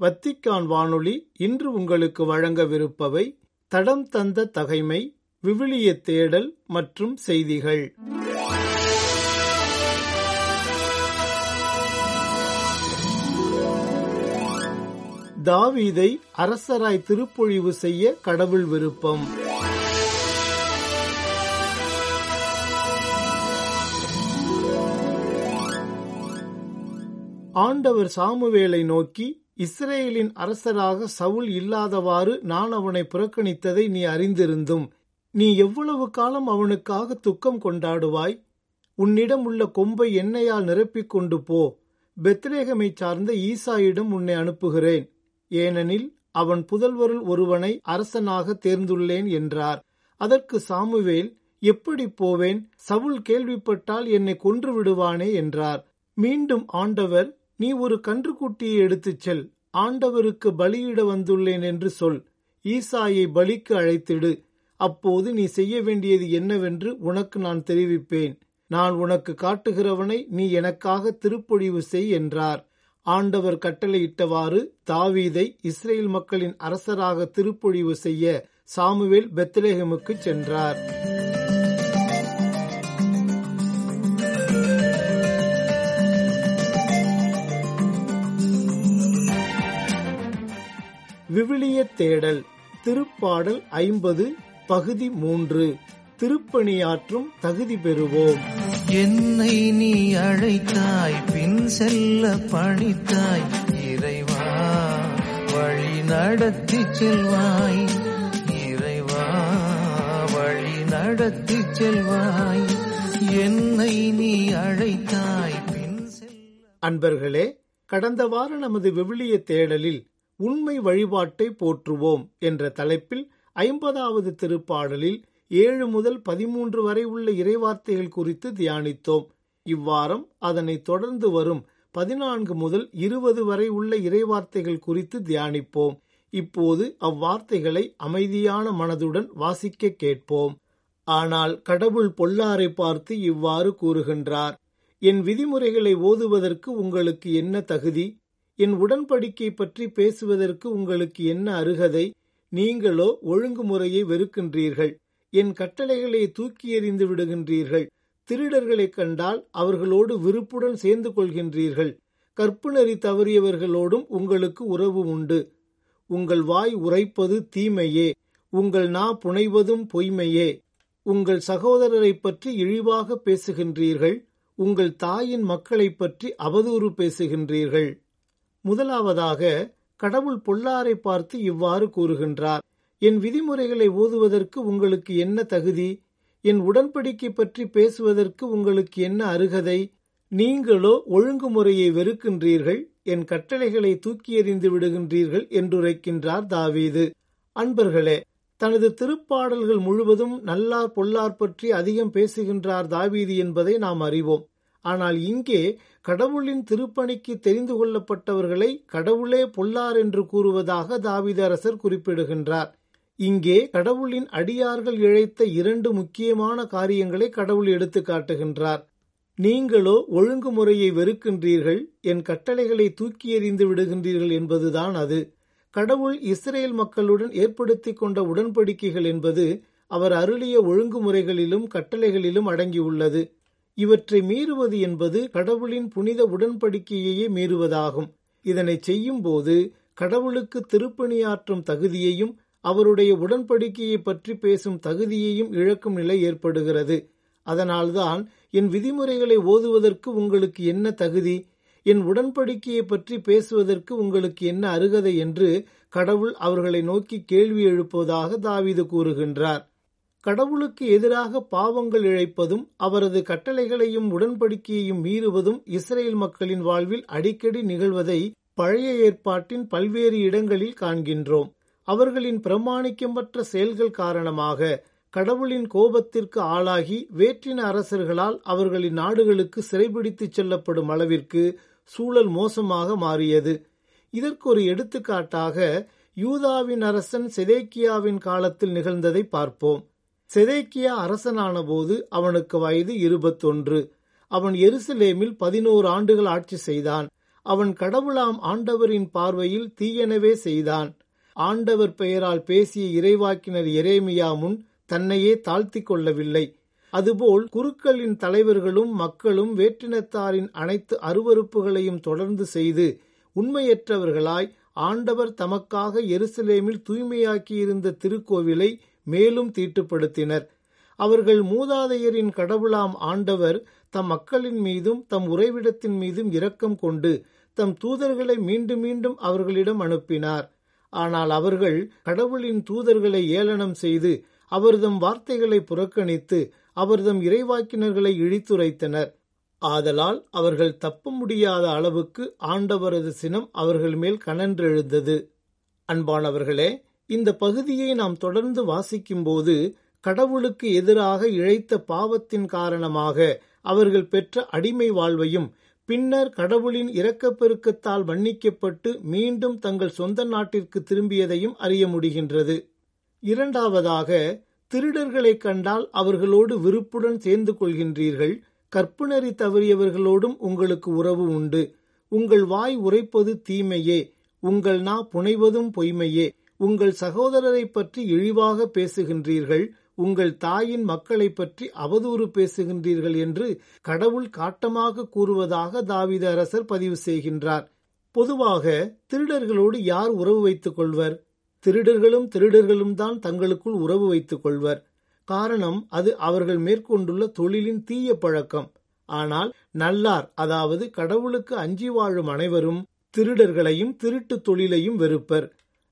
Vatican வானொலி இன்று உங்களுக்கு வழங்கவிருப்பவை தடம் தந்த தகைமை விவிலிய தேடல் மற்றும் செய்திகள். தாவீதை அரசராய் திருப்பொழிவு செய்ய கடவுள் விருப்பம். ஆண்டவர் சாமுவேலை நோக்கி இஸ்ரேலின் அரசராக சவுல் இல்லாதவாறு நான் அவனை புறக்கணித்ததை நீ அறிந்திருந்தும் நீ எவ்வளவு காலம் அவனுக்காக துக்கம் கொண்டாடுவாய்? உன்னிடம் உள்ள கொம்பை எண்ணெயால் நிரப்பிக் கொண்டு போ. பெத்ரேகமை சார்ந்த ஈசாயிடம் உன்னை அனுப்புகிறேன். ஏனெனில் அவன் புதல்வருள் ஒருவனை அரசனாக தேர்ந்துள்ளேன் என்றார். அதற்கு சாமுவேல் எப்படி போவேன்? சவுல் கேள்விப்பட்டால் என்னை கொன்று விடுவானே என்றார். மீண்டும் ஆண்டவர் நீ ஒரு கன்றுக்குட்டியை எடுத்துச் செல் ஆண்டவருக்கு பலியிட வந்துள்ளேன் என்று சொல். ஈசாயை பலிக்கு அழைத்திடு. அப்போது நீ செய்ய வேண்டியது என்னவென்று உனக்கு நான் தெரிவிப்பேன். நான் உனக்கு காட்டுகிறவனை நீ எனக்காக திருப்பொழிவு செய் என்றார். ஆண்டவர் கட்டளையிட்டவாறு தாவீதை இஸ்ரேல் மக்களின் அரசராக திருப்பொழிவு செய்ய சாமுவேல் பெத்லேஹமுக்கு சென்றார். விவிலிய தேடல் திருப்பாடல் ஐம்பது பகுதி மூன்று. திருப்பணியாற்றும் தகுதி பெறுவோம். என்னை நீ அழைத்தாய் பின் செல்ல பணித்தாய். இறைவா வழி நடத்தி செல்வாய். இறைவா வழி நடத்தி செல்வாய். என்னை நீ அழைத்தாய் பின் செல்ல அன்பர்களே கடந்த வார நமது விவிலிய தேடலில் உண்மை வழிபாட்டை போற்றுவோம் என்ற தலைப்பில் ஐம்பதாவது திருப்பாடலில் ஏழு முதல் பதிமூன்று வரை உள்ள இறைவார்த்தைகள் குறித்து தியானித்தோம். இவ்வாரம் அதனைத் தொடர்ந்து வரும் பதினான்கு முதல் இருபது வரை உள்ள இறைவார்த்தைகள் குறித்து தியானிப்போம். இப்போது அவ்வார்த்தைகளை அமைதியான மனதுடன் வாசிக்க கேட்போம். ஆனால் கடவுள் பொல்லாரை பார்த்து இவ்வாறு கூறுகின்றார் என் விதிமுறைகளை ஓதுவதற்கு உங்களுக்கு என்ன தகுதி? என் உடன்படிக்கை பற்றி பேசுவதற்கு உங்களுக்கு என்ன அருகதை? நீங்களோ ஒழுங்குமுறையை வெறுக்கின்றீர்கள். என் கட்டளைகளை தூக்கி எறிந்து விடுகின்றீர்கள். திருடர்களைக் கண்டால் அவர்களோடு விருப்புடன் சேர்ந்து கொள்கின்றீர்கள். கற்புணரி தவறியவர்களோடும் உங்களுக்கு உறவு உண்டு. உங்கள் வாய் உரைப்பது தீமையே. உங்கள் நா புனைவதும் பொய்மையே. உங்கள் சகோதரரை பற்றி இழிவாக பேசுகின்றீர்கள். உங்கள் தாயின் மக்களைப் பற்றி அவதூறு பேசுகின்றீர்கள். முதலாவதாக கடவுள் பொல்லாரை பார்த்து இவ்வாறு கூறுகின்றார் என் விதிமுறைகளை ஓதுவதற்கு உங்களுக்கு என்ன தகுதி? என் உடன்படிக்கை பற்றி பேசுவதற்கு உங்களுக்கு என்ன அருகதை? நீங்களோ ஒழுங்குமுறையை வெறுக்கின்றீர்கள் என் கட்டளைகளை தூக்கி எறிந்து விடுகின்றீர்கள் என்றுரைக்கின்றார் தாவீது. அன்பர்களே தனது திருப்பாடல்கள் முழுவதும் நல்லார் பொல்லார் பற்றி அதிகம் பேசுகின்றார் தாவீது என்பதை நாம் அறிவோம். ஆனால் இங்கே கடவுளின் திருப்பணிக்கு தெரிந்து கொள்ளப்பட்டவர்களை கடவுளே பொல்லார் என்று கூறுவதாக தாவிதரசர் குறிப்பிடுகின்றார். இங்கே கடவுளின் அடியார்கள் இழைத்த இரண்டு முக்கியமான காரியங்களை கடவுள் எடுத்து காட்டுகின்றார். நீங்களோ ஒழுங்குமுறையை வெறுக்கின்றீர்கள் என் கட்டளைகளை தூக்கி எறிந்து விடுகின்றீர்கள் என்பதுதான் அது. கடவுள் இஸ்ரேல் மக்களுடன் ஏற்படுத்தி கொண்ட உடன்படிக்கைகள் என்பது அவர் அருளிய ஒழுங்குமுறைகளிலும் கட்டளைகளிலும் அடங்கியுள்ளது. இவற்றை மீறுவது என்பது கடவுளின் புனித உடன்படிக்கையையே மீறுவதாகும். இதனை செய்யும்போது கடவுளுக்கு திருப்பணியாற்றும் தகுதியையும் அவருடைய உடன்படிக்கையை பற்றி பேசும் தகுதியையும் இழக்கும் நிலை ஏற்படுகிறது. அதனால்தான் என் விதிமுறைகளை ஓதுவதற்கு உங்களுக்கு என்ன தகுதி? என் உடன்படிக்கையை பற்றி பேசுவதற்கு உங்களுக்கு என்ன அருகதை? என்று கடவுள் அவர்களை நோக்கி கேள்வி எழுப்புவதாக தாவீது கூறுகின்றார். கடவுளுக்கு எதிராக பாவங்கள் இழைப்பதும் அவரது கட்டளைகளையும் உடன்படிக்கையையும் மீறுவதும் இஸ்ரேல் மக்களின் வாழ்வில் அடிக்கடி நிகழ்வதை பழைய ஏற்பாட்டின் பல்வேறு இடங்களில் காண்கின்றோம். அவர்களின் பிரமாணிக்கமற்ற செயல்கள் காரணமாக கடவுளின் கோபத்திற்கு ஆளாகி வேற்றின அரசர்களால் அவர்களின் நாடுகளுக்கு சிறைபிடித்துச் செல்லப்படும் அளவிற்கு சூழல் மோசமாக மாறியது. இதற்கு ஒரு எடுத்துக்காட்டாக யூதாவின் அரசன் செதேக்கியாவின் காலத்தில் நிகழ்ந்ததை பார்ப்போம். செதேக்கியா அரசனான போது அவனுக்கு வயது இருபத்தொன்று. அவன் எருசலேமில் பதினோரு ஆண்டுகள் ஆட்சி செய்தான். அவன் கடவுளாம் ஆண்டவரின் பார்வையில் தீயனவே செய்தான். ஆண்டவர் பெயரால் பேசிய இறைவாக்கினர் எரேமியா முன் தன்னையே தாழ்த்திக் கொள்ளவில்லை. அதுபோல் குருக்களின் தலைவர்களும் மக்களும் வேற்றினத்தாரின் அனைத்து அருவறுப்புகளையும் தொடர்ந்து செய்து உண்மையற்றவர்களாய் ஆண்டவர் தமக்காக எருசலேமில் தூய்மையாக்கியிருந்த திருக்கோவிலை மேலும் தீட்டுப்படுத்தினர். அவர்கள் மூதாதையரின் கடவுளாம் ஆண்டவர் தம் மக்களின் மீதும் தம் உறைவிடத்தின் மீதும் இரக்கம் கொண்டு தம் தூதர்களை மீண்டும் மீண்டும் அவர்களிடம் அனுப்பினார். ஆனால் அவர்கள் கடவுளின் தூதர்களை ஏளனம் செய்து அவர்தம் வார்த்தைகளை புறக்கணித்து அவர்தம் இறைவாக்கினர்களை இழித்துரைத்தனர். ஆதலால் அவர்கள் தப்ப முடியாத அளவுக்கு ஆண்டவரது சினம் அவர்கள் மேல் கனன்றெழுந்தது. அன்பானவர்களே இந்த பகுதியை நாம் தொடர்ந்து வாசிக்கும்போது கடவுளுக்கு எதிராக இழைத்த பாவத்தின் காரணமாக அவர்கள் பெற்ற அடிமை வாழ்வையும் பின்னர் கடவுளின் இரக்கப்பெருக்கத்தால் மன்னிக்கப்பட்டு மீண்டும் தங்கள் சொந்த நாட்டிற்கு திரும்பியதையும் அறிய முடிகின்றது. இரண்டாவதாக திருடர்களைக் கண்டால் அவர்களோடு விருப்புடன் சேர்ந்து கொள்கின்றீர்கள். கற்புணரி தவறியவர்களோடும் உங்களுக்கு உறவு உண்டு. உங்கள் வாய் உரைப்பது தீமையே. உங்கள் நா புனைவதும் பொய்மையே. உங்கள் சகோதரரை பற்றி இழிவாக பேசுகின்றீர்கள் உங்கள் தாயின் மக்களை பற்றி அவதூறு பேசுகின்றீர்கள் என்று கடவுள் காட்டமாக கூறுவதாக தாவித அரசர் பதிவு செய்கின்றார். பொதுவாக திருடர்களோடு யார் உறவு வைத்துக் கொள்வர்? திருடர்களும் திருடர்களும் தான் தங்களுக்குள் உறவு வைத்துக் கொள்வர். காரணம் அது அவர்கள் மேற்கொண்டுள்ள தொழிலின் தீய பழக்கம். ஆனால் நல்லார் அதாவது கடவுளுக்கு அஞ்சி வாழும் அனைவரும் திருடர்களையும் திருட்டு தொழிலையும் வெறுப்பர்.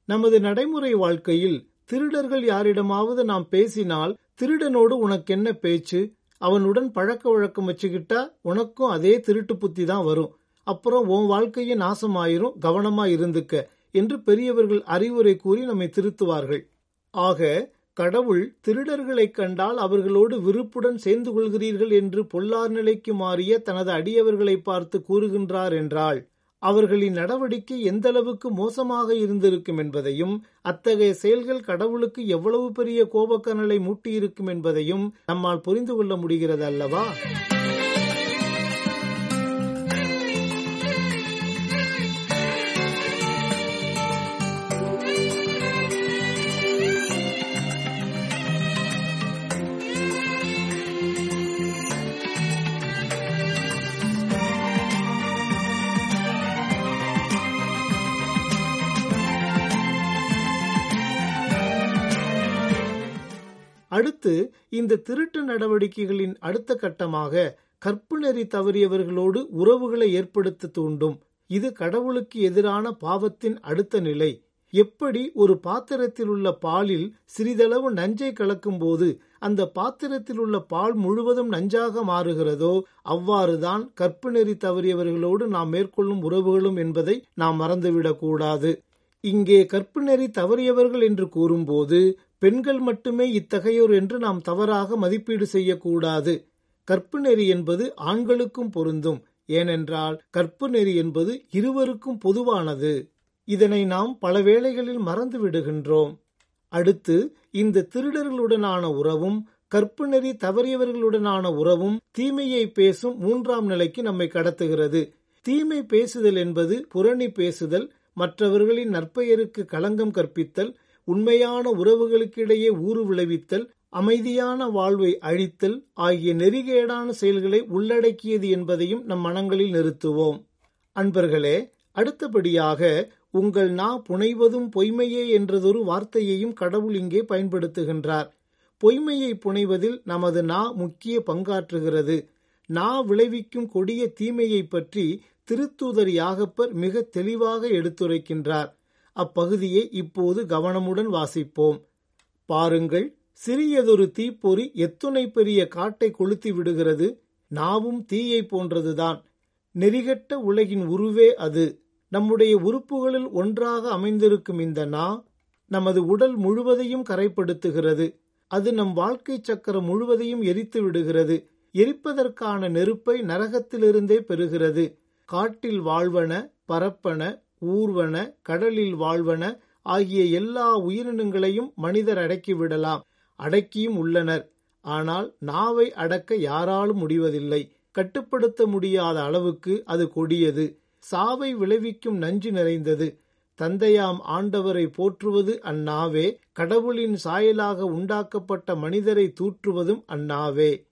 நமது நடைமுறை வாழ்க்கையில் திருடர்கள் யாரிடமாவது நாம் பேசினால் திருடனோடு உனக்கென்ன பேச்சு? அவனுடன் பழக்க வழக்கம் வச்சுக்கிட்டா உனக்கும் அதே திருட்டு புத்தி தான் வரும். அப்புறம் உன் வாழ்க்கையே நாசமாயிரும் கவனமா இருந்துக்க என்று பெரியவர்கள் அறிவுரை கூறி நம்மை திருத்துவார்கள். ஆக கடவுள் திருடர்களைக் கண்டால் அவர்களோடு விருப்புடன் சேர்ந்து கொள்கிறீர்கள் என்று பொல்லார் நிலைக்கு மாறிய தனது அடியவர்களை பார்த்து கூறுகின்றார் என்றாள் அவர்களின் நடவடிக்கை எந்த அளவுக்கு மோசமாக இருந்திருக்கும் என்பதையும் அத்தகைய செயல்கள் கடவுளுக்கு எவ்வளவு பெரிய கோபக்கனலை மூட்டியிருக்கும் என்பதையும் நம்மால் புரிந்து கொள்ள முடிகிறது அல்லவா அடுத்து இந்த திருட்டு நடவடிக்கைகளின் அடுத்த கட்டமாக கற்பு நெறி தவறியவர்களோடு உறவுகளை ஏற்படுத்த தூண்டும். இது கடவுளுக்கு எதிரான பாவத்தின் அடுத்த நிலை. எப்படி ஒரு பாத்திரத்தில் உள்ள பாலில் சிறிதளவு நஞ்சை கலக்கும்போது அந்த பாத்திரத்தில் உள்ள பால் முழுவதும் நஞ்சாக மாறுகிறதோ அவ்வாறுதான் கற்பு நெறி தவறியவர்களோடு நாம் மேற்கொள்ளும் உறவுகளும் என்பதை நாம் மறந்துவிடக்கூடாது. இங்கே கற்பு நெறி தவறியவர்கள் என்று கூறும்போது பெண்கள் மட்டுமே இத்தகையோர் என்று நாம் தவறாக மதிப்பீடு செய்யக்கூடாது. கற்பு நெறி என்பது ஆண்களுக்கும் பொருந்தும். ஏனென்றால் கற்பு நெறி என்பது இருவருக்கும் பொதுவானது. இதனை நாம் பல வேளைகளில் மறந்து விடுகின்றோம். அடுத்து இந்த திருடர்களுடனான உறவும் கற்பு நெறி தவறியவர்களுடனான உறவும் தீமையை பேசும் மூன்றாம் நிலைக்கு நம்மை கடத்துகிறது. தீமை பேசுதல் என்பது புரணி பேசுதல் மற்றவர்களின் நற்பெயருக்கு களங்கம் கற்பித்தல் உண்மையான உறவுகளுக்கிடையே ஊறு விளைவித்தல் அமைதியான வாழ்வை அழித்தல் ஆகிய நெறிகேடான செயல்களை உள்ளடக்கியது என்பதையும் நம் மனங்களில் நிறுத்துவோம். அன்பர்களே அடுத்தபடியாக உங்கள் நா புனைவதும் பொய்மையே என்றதொரு வார்த்தையையும் கடவுள் இங்கே பயன்படுத்துகின்றார். பொய்மையை புனைவதில் நமது நா முக்கிய பங்காற்றுகிறது. நா விளைவிக்கும் கொடிய தீமையை பற்றி திருத்தூதர் யாகப்பர் மிக தெளிவாக எடுத்துரைக்கின்றார். அப்பகுதியை இப்போது கவனமுடன் வாசிப்போம். பாருங்கள் சிறியதொரு தீப்பொறி எத்துணை பெரிய காட்டை கொளுத்தி விடுகிறது. நாவும் தீயை போன்றதுதான். நெறிகட்ட உலகின் உருவே அது. நம்முடைய உறுப்புகளில் ஒன்றாக அமைந்திருக்கும் இந்த நா நமது உடல் முழுவதையும் கரைப்படுத்துகிறது. அது நம் வாழ்க்கை சக்கரம் முழுவதையும் எரித்து விடுகிறது. எரிப்பதற்கான நெருப்பை நரகத்திலிருந்தே பெறுகிறது. காட்டில் வாழ்வன பரப்பன ஊர்வன கடலில் வாழ்வன ஆகிய எல்லா உயிரினங்களையும் மனிதர் அடக்கிவிடலாம். அடக்கியும் உள்ளனர். ஆனால் நாவை அடக்க யாராலும் முடிவதில்லை. கட்டுப்படுத்த முடியாத அளவுக்கு அது கொடியது. சாவை விளைவிக்கும் நஞ்சு நிறைந்தது. தந்தையாம் ஆண்டவரை போற்றுவது அந்நாவே. கடவுளின் சாயலாக உண்டாக்கப்பட்ட மனிதரை தூற்றுவதும் அந்நாவே.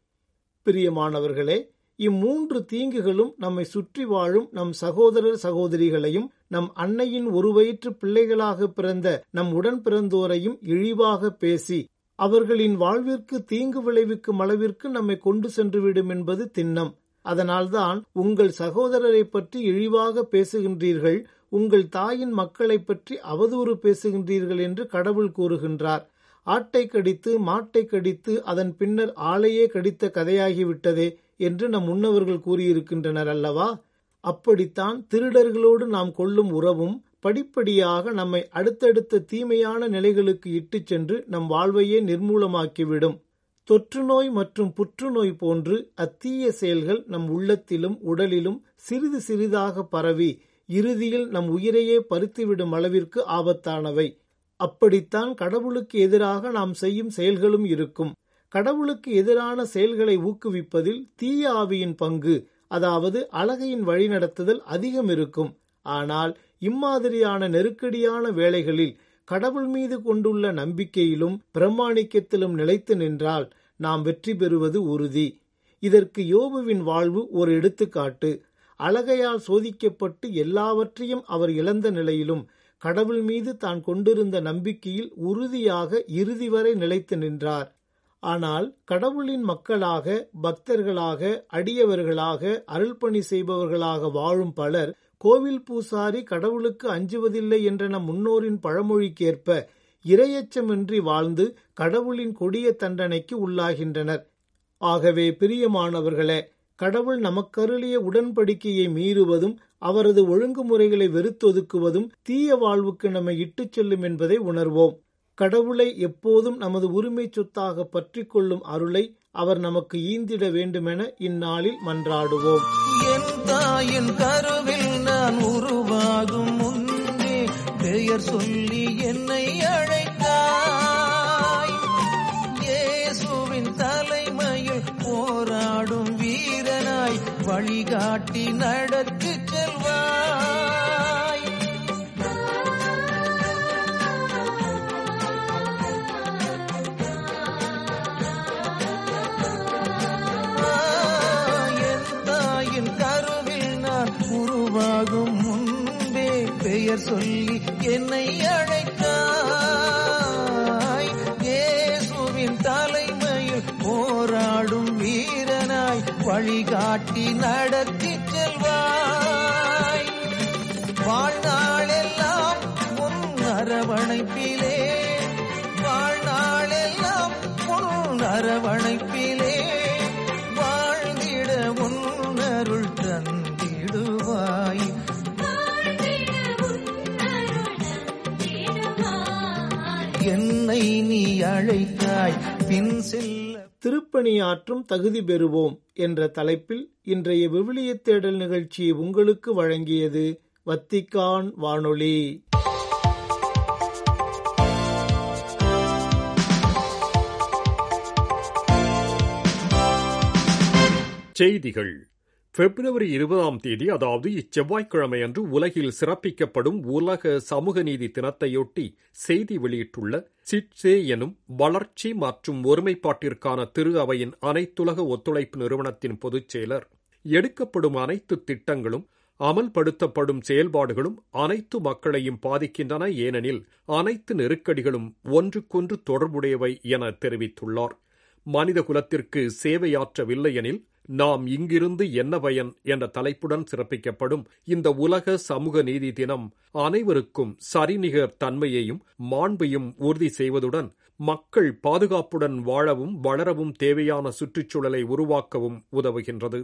பிரியமானவர்களே இம்மூன்று தீங்குகளும் நம்மை சுற்றி வாழும் நம் சகோதரர் சகோதரிகளையும் நம் அன்னையின் ஒரு வயிற்று பிள்ளைகளாக பிறந்த நம் உடன் பிறந்தோரையும் இழிவாக பேசி அவர்களின் வாழ்விற்கு தீங்கு விளைவிக்கும் அளவிற்கு நம்மை கொண்டு சென்றுவிடும் என்பது திண்ணம். அதனால்தான் உங்கள் சகோதரரை பற்றி இழிவாக பேசுகின்றீர்கள் உங்கள் தாயின் மக்களை பற்றி அவதூறு பேசுகின்றீர்கள் என்று கடவுள் கூறுகின்றார். ஆட்டை கடித்து மாட்டை கடித்து அதன் பின்னர் ஆளையே கடித்த கதையாகிவிட்டதே. என்று நம் முன்னவர்கள் கூறியிருக்கின்றனர் அல்லவா? அப்படித்தான் திருடர்களோடு நாம் கொள்ளும் உறவும் படிப்படியாக நம்மை அடுத்தடுத்த தீமையான நிலைகளுக்கு இட்டுச் சென்று நம் வாழ்வையே நிர்மூலமாக்கிவிடும். தொற்றுநோய் மற்றும் புற்றுநோய் போன்று அத்தீய செயல்கள் நம் உள்ளத்திலும் உடலிலும் சிறிது சிறிதாக பரவி இறுதியில் நம் உயிரையே பறித்துவிடும் அளவிற்கு ஆபத்தானவை. அப்படித்தான் கடவுளுக்கு எதிராக நாம் செய்யும் செயல்களும் இருக்கும். கடவுளுக்கு எதிரான செயல்களை ஊக்குவிப்பதில் தீய ஆவியின் பங்கு அதாவது அழகையின் வழிநடத்துதல் அதிகம் இருக்கும். ஆனால் இம்மாதிரியான நெருக்கடியான வேளைகளில் கடவுள் மீது கொண்டுள்ள நம்பிக்கையிலும் பிரமாணிக்கத்திலும் நிலைத்து நின்றால் நாம் வெற்றி பெறுவது உறுதி. இதற்கு யோபுவின் வாழ்வு ஒரு எடுத்துக்காட்டு. அழகையால் சோதிக்கப்பட்டு எல்லாவற்றையும் அவர் இழந்த நிலையிலும் கடவுள் மீது தான் கொண்டிருந்த நம்பிக்கையில் உறுதியாக இறுதி வரை நிலைத்து நின்றார். ஆனால் கடவுளின் மக்களாக பக்தர்களாக அடியவர்களாக அருள்பணி செய்பவர்களாக வாழும் பலர் கோவில் பூசாரி கடவுளுக்கு அஞ்சுவதில்லை என்ற நம் முன்னோரின் பழமொழிக்கேற்ப இரையச்சமின்றி வாழ்ந்து கடவுளின் கொடிய தண்டனைக்கு உள்ளாகின்றனர். ஆகவே பிரியமானவர்களே கடவுள் நமக்கருளிய உடன்படிக்கையை மீறுவதும் அவரது ஒழுங்குமுறைகளை வெறுத்தொதுக்குவதும் தீய வாழ்வுக்கு நம்மை இட்டுச் செல்லும் என்பதை உணர்வோம். கடவுளை எப்போதும் நமது உரிமை சொத்தாக பற்றி கொள்ளும் அருளை அவர் நமக்கு ஈந்திட வேண்டுமென இந்நாளில் மன்றாடுவோம். என் தாயின் கருவில் நான் உருவாகும் முன்னே பெயர் சொல்லி என்னை அழைத்தாய். இயேசுவின் தலைமையில் போராடும் வீரனாய் வழிகாட்டி நடத்தி பெயர் சொல்லி என்னை அழ என்னை நீ அழைத்தாய். பின் செல்ல திருப்பணியாற்றும் தகுதி பெறுவோம் என்ற தலைப்பில் இன்றைய விவிலிய தேடல் நிகழ்ச்சியை உங்களுக்கு வழங்கியது வத்திக்கான் வானொலி. செய்திகள். பிப்ரவரி இருபதாம் தேதி அதாவது இச்செவ்வாய்க்கிழமை அன்று உலகில் சிறப்பிக்கப்படும் உலக சமூக நீதி தினத்தையொட்டி செய்தி வெளியிட்டுள்ள சிட்சே எனும் வளர்ச்சி மற்றும் ஒருமைப்பாட்டிற்கான திரு அவையின் அனைத்துலக ஒத்துழைப்பு நிறுவனத்தின் பொதுச் செயலர். எடுக்கப்படும் அனைத்து திட்டங்களும் அமல்படுத்தப்படும் செயல்பாடுகளும் அனைத்து மக்களையும் பாதிக்கின்றன ஏனெனில் அனைத்து நெருக்கடிகளும் ஒன்றுக்கொன்று தொடர்புடையவை என தெரிவித்துள்ளார். மனித குலத்திற்கு சேவையாற்றவில்லையெனில் நாம் இங்கிருந்து என்ன பயன் என்ற தலைப்புடன் சிறப்பிக்கப்படும் இந்த உலக சமூக நீதி தினம் அனைவருக்கும் சரிநிகர் தன்மையையும் மாண்பையும் உறுதி செய்வதுடன் மக்கள் பாதுகாப்புடன் வாழவும் வளரவும் தேவையான சுற்றுச்சூழலை உருவாக்கவும் உதவுகின்றது.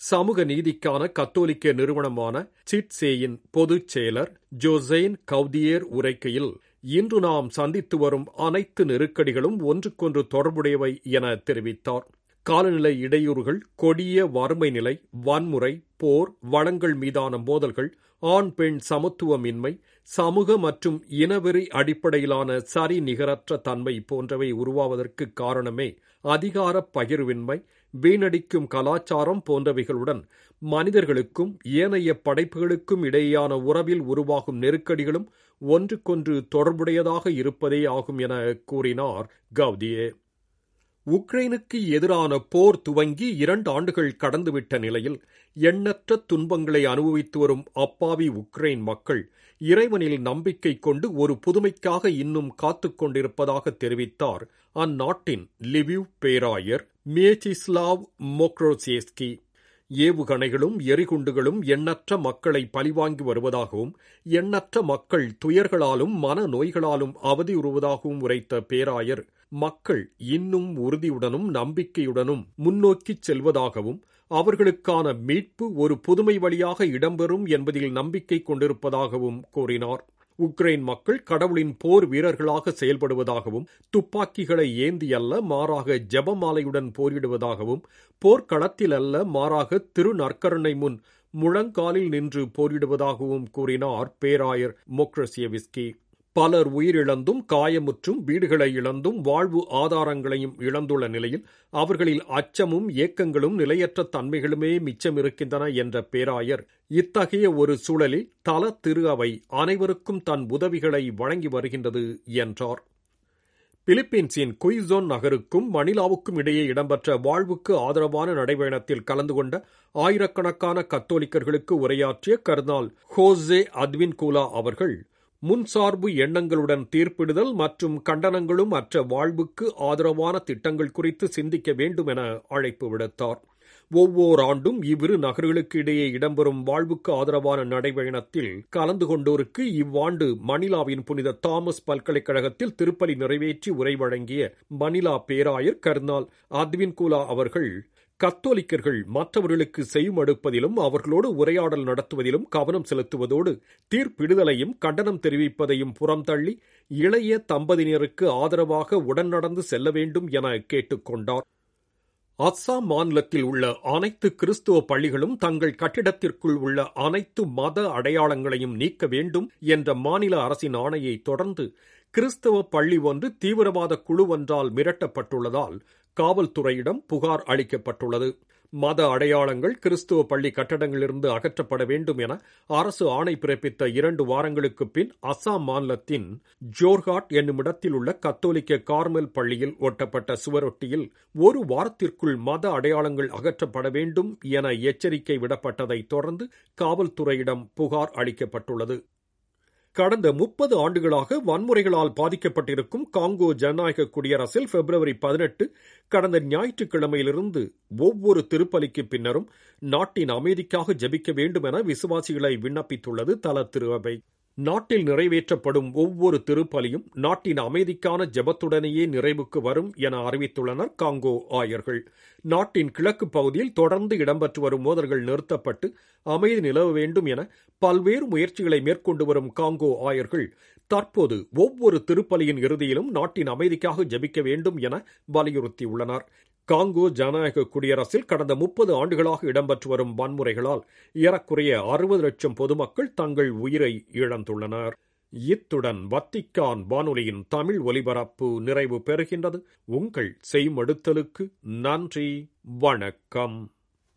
சமூக நீதிக்கான கத்தோலிக்க நிறுவனமான சிட்சேயின் பொதுச் செயலர் ஜோசைன் கவுதியேர் உரைக்கையில் இன்று நாம் சந்தித்து வரும் அனைத்து நெருக்கடிகளும் ஒன்றுக்கொன்று தொடர்புடையவை என தெரிவித்தார். காலநிலை இடையூறுகள் கொடிய வறுமை நிலை வன்முறை போர் வளங்கள் மீதான மோதல்கள் ஆண் பெண் சமத்துவமின்மை சமூக மற்றும் இனவெறி அடிப்படையிலான சரி நிகரற்ற தன்மை போன்றவை உருவாவதற்கு காரணமே அதிகார பகிர்வின்மை வீணடிக்கும் கலாச்சாரம் போன்றவைகளுடன் மனிதர்களுக்கும் ஏனைய படைப்புகளுக்கும் இடையேயான உறவில் உருவாகும் நெருக்கடிகளும் ஒன்றுக்கொன்று தொடர்புடையதாக இருப்பதே ஆகும் என கூறினார் கவுதியே உக்ரைனுக்கு எதிரான போர் துவங்கி இரண்டு ஆண்டுகள் கடந்துவிட்ட நிலையில் எண்ணற்ற துன்பங்களை அனுபவித்து வரும் அப்பாவி உக்ரைன் மக்கள் இறைவனில் நம்பிக்கை கொண்டு ஒரு புதுமைக்காக இன்னும் காத்துக் கொண்டிருப்பதாக தெரிவித்தார் அந்நாட்டின் லிவிவ் பேராயர் மேச்சிஸ்லாவ் மோக்ரோசியஸ்கி ஏவுகணைகளும் எரிகுண்டுகளும் எண்ணற்ற மக்களை பழிவாங்கி வருவதாகவும் எண்ணற்ற மக்கள் துயர்களாலும் மன நோய்களாலும் அவதியுறுவதாகவும் உரைத்த பேராயர் மக்கள் இன்னும் உறுதியுடனும் நம்பிக்கையுடனும் முன்னோக்கிச் செல்வதாகவும் அவர்களுக்கான மீட்பு ஒரு புதுமை வழியாக இடம்பெறும் என்பதில் நம்பிக்கை கொண்டிருப்பதாகவும் கூறினார். உக்ரைன் மக்கள் கடவுளின் போர் வீரர்களாக செயல்படுவதாகவும் துப்பாக்கிகளை ஏந்தி அல்ல மாறாக ஜபமாலையுடன் போரிடுவதாகவும் போர்க்களத்தில் அல்ல மாறாக திரு நற்கருணை முன் முழங்காலில் நின்று போரிடுவதாகவும் கூறினார் பேராயர் மொக்ரசியவிஸ்கி பலர் உயிரிழந்தும் காயமுற்றும் வீடுகளை இழந்தும் வாழ்வு ஆதாரங்களையும் இழந்துள்ள நிலையில் அவர்களில் அச்சமும் ஏக்கங்களும் நிலையற்ற தன்மைகளுமே மிச்சமிருக்கின்றன என்ற பேராயர். இத்தகைய ஒரு சூழலில் தல திரு அவை அனைவருக்கும் தன் உதவிகளை வழங்கி வருகின்றது என்றார். பிலிப்பீன்ஸின் குய்சோன் நகருக்கும் மணிலாவுக்கும் இடையே இடம்பெற்ற வாழ்வுக்கு ஆதரவான நடைபயணத்தில் கலந்து கொண்ட ஆயிரக்கணக்கான கத்தோலிக்கர்களுக்கு உரையாற்றிய கர்னால் ஹோசே அத்வின் கூலா அவர்கள் முன்சார்பு எண்ணங்களுடன் தீர்ப்பிடுதல் மற்றும் கண்டனங்களும் அற்ற வாழ்வுக்கு ஆதரவான திட்டங்கள் குறித்து சிந்திக்க வேண்டும் என அழைப்பு விடுத்தார். ஒவ்வொரு ஆண்டும் இவ்விரு நகர்களுக்கு இடையே இடம்பெறும் வாழ்வுக்கு ஆதரவான நடைபயணத்தில் கலந்து கொண்டோருக்கு இவ்வாண்டு மணிலாவின் புனித தாமஸ் பல்கலைக்கழகத்தில் திருப்பலி நிறைவேற்றி உரை வழங்கிய மணிலா பேராயர் கர்னால் அத்வின்குலா அவர்கள் கத்தோலிக்கர்கள் மற்றவர்களுக்கு செய்மடுப்பதிலும் அவர்களோடு உரையாடல் நடத்துவதிலும் கவனம் செலுத்துவதோடு தீர்ப்பிடுதலையும் கண்டனம் தெரிவிப்பதையும் புறம்தள்ளி இளைய தம்பதியினருக்கு ஆதரவாக உடன் நடந்து செல்ல வேண்டும் என கேட்டுக்கொண்டார். அஸ்ஸாம் மாநிலத்தில் உள்ள அனைத்து கிறிஸ்துவ பள்ளிகளும் தங்கள் கட்டிடத்திற்குள் உள்ள அனைத்து மத அடையாளங்களையும் நீக்க வேண்டும் என்ற மாநில அரசின் ஆணையை தொடர்ந்து கிறிஸ்தவ பள்ளி ஒன்று தீவிரவாத குழு ஒன்றால் மிரட்டப்பட்டுள்ளதால் காவல்துறையிடம் புகார் அளிக்கப்பட்டுள்ளது. மத அடையாளங்கள் கிறிஸ்துவ பள்ளி கட்டடங்களிலிருந்து அகற்றப்பட வேண்டும் என அரசு ஆணை பிறப்பித்த இரண்டு வாரங்களுக்கு பின் அசாம் மாநிலத்தின் ஜோர்ஹாட் என்னுமிடத்தில் உள்ள கத்தோலிக்க கார்மெல் பள்ளியில் ஒட்டப்பட்ட சுவரொட்டியில் ஒரு வாரத்திற்குள் மத அடையாளங்கள் அகற்றப்பட வேண்டும் என எச்சரிக்கை விடப்பட்டதைத் தொடர்ந்து காவல்துறையிடம் புகார் அளிக்கப்பட்டுள்ளது. கடந்த முப்பது ஆண்டுகளாக வன்முறைகளால் பாதிக்கப்பட்டிருக்கும் காங்கோ ஜனநாயக குடியரசில் பிப்ரவரி பதினெட்டு கடந்த ஞாயிற்றுக்கிழமையிலிருந்து ஒவ்வொரு திருப்பலிக்கு பின்னரும் நாட்டின் அமைதிக்காக ஜபிக்க வேண்டும் என விசுவாசிகளை விண்ணப்பித்துள்ளது தல திருவை நாட்டில் நிறைவேற்றப்படும் ஒவ்வொரு திருப்பலியும் நாட்டின் அமைதிக்கான ஜபத்துடனேயே நிறைவுக்கு வரும் என அறிவித்துள்ளனர் காங்கோ ஆயர்கள். நாட்டின் கிழக்கு பகுதியில் தொடர்ந்து இடம்பெற்று வரும் மோதல்கள் நிறுத்தப்பட்டு அமைதி நிலவ வேண்டும் என பல்வேறு முயற்சிகளை மேற்கொண்டு வரும் காங்கோ ஆயர்கள் தற்போது ஒவ்வொரு திருப்பலியின் இறுதியிலும் நாட்டின் அமைதிக்காக ஜபிக்க வேண்டும் என வலியுறுத்தியுள்ளனர். காங்கோ ஜனநாயக குடியரசில் கடந்த முப்பது ஆண்டுகளாக இடம்பெற்று வரும் வன்முறைகளால் ஏறக்குறைய அறுபது லட்சம் பொதுமக்கள் தங்கள் உயிரை இழந்துள்ளனர். இத்துடன் வத்திக்கான் வானொலியின் தமிழ் ஒலிபரப்பு நிறைவு பெறுகின்றது. உங்கள் செய்மடுத்தலுக்கு நன்றி. வணக்கம்.